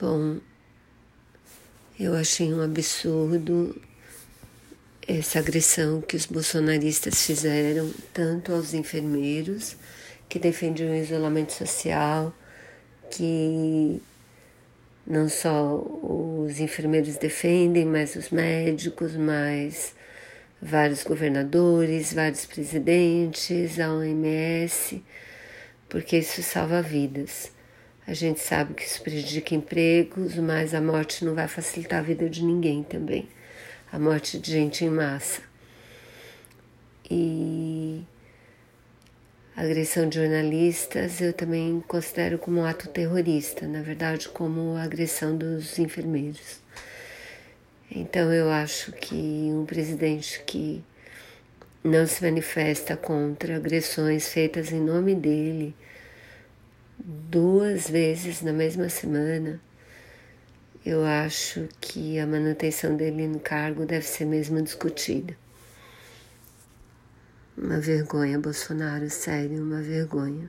Bom, eu achei um absurdo essa agressão que os bolsonaristas fizeram tanto aos enfermeiros que defendem o isolamento social, que não só os enfermeiros defendem, mas os médicos, mas vários governadores, vários presidentes, a OMS, porque isso salva vidas. A gente sabe que isso prejudica empregos, mas a morte não vai facilitar a vida de ninguém também. A morte de gente em massa. E a agressão de jornalistas eu também considero como um ato terrorista, na verdade, como a agressão dos enfermeiros. Então eu acho que um presidente que não se manifesta contra agressões feitas em nome dele, duas vezes na mesma semana, eu acho que a manutenção dele no cargo deve ser mesmo discutida. Uma vergonha, Bolsonaro, sério, uma vergonha.